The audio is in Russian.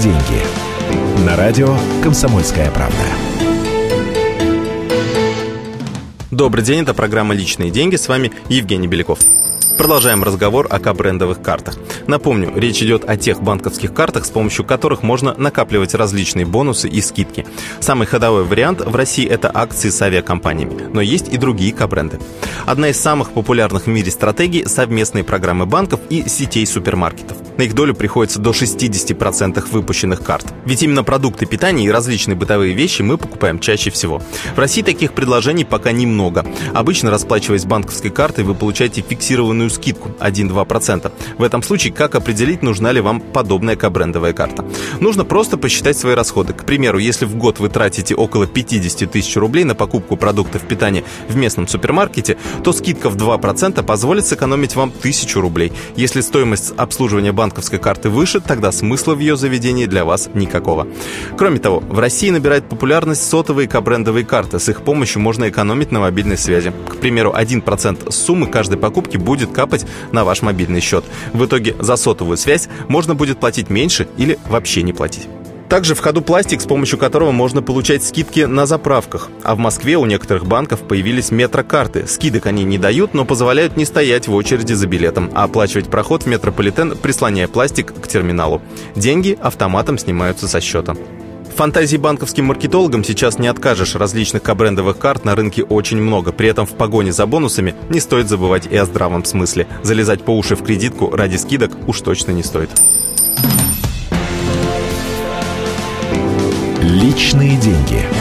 деньги». На радио «Комсомольская правда». Добрый день, это программа «Личные деньги». С вами Евгений Беляков. Продолжаем разговор о К-брендовых картах. Напомню, речь идет о тех банковских картах, с помощью которых можно накапливать различные бонусы и скидки. Самый ходовой вариант в России – это акции с авиакомпаниями, но есть и другие К-бренды. Одна из самых популярных в мире стратегий – совместные программы банков и сетей супермаркетов. На их долю приходится до 60% выпущенных карт. Ведь именно продукты питания и различные бытовые вещи мы покупаем чаще всего. В России таких предложений пока немного. Обычно, расплачиваясь банковской картой, вы получаете фиксированную скидку 1-2%. В этом случае, как определить, нужна ли вам подобная кабрендовая карта? Нужно просто посчитать свои расходы. К примеру, если в год вы тратите около 50 тысяч рублей на покупку продуктов питания в местном супермаркете, то скидка в 2% позволит сэкономить вам 1000 рублей. Если стоимость обслуживания банка банковской карты выше, тогда смысла в ее заведении для вас никакого. Кроме того, в России набирает популярность сотовые кабрендовые карты. С их помощью можно экономить на мобильной связи. К примеру, 1% суммы каждой покупки будет капать на ваш мобильный счет. В итоге за сотовую связь можно будет платить меньше или вообще не платить. Также в ходу пластик, с помощью которого можно получать скидки на заправках. А в Москве у некоторых банков появились метрокарты. Скидок они не дают, но позволяют не стоять в очереди за билетом, а оплачивать проход в метрополитен, прислоняя пластик к терминалу. Деньги автоматом снимаются со счета. Фантазии банковским маркетологам сейчас не откажешь. Различных кабрендовых карт на рынке очень много. При этом в погоне за бонусами не стоит забывать и о здравом смысле. Залезать по уши в кредитку ради скидок уж точно не стоит. Личные деньги.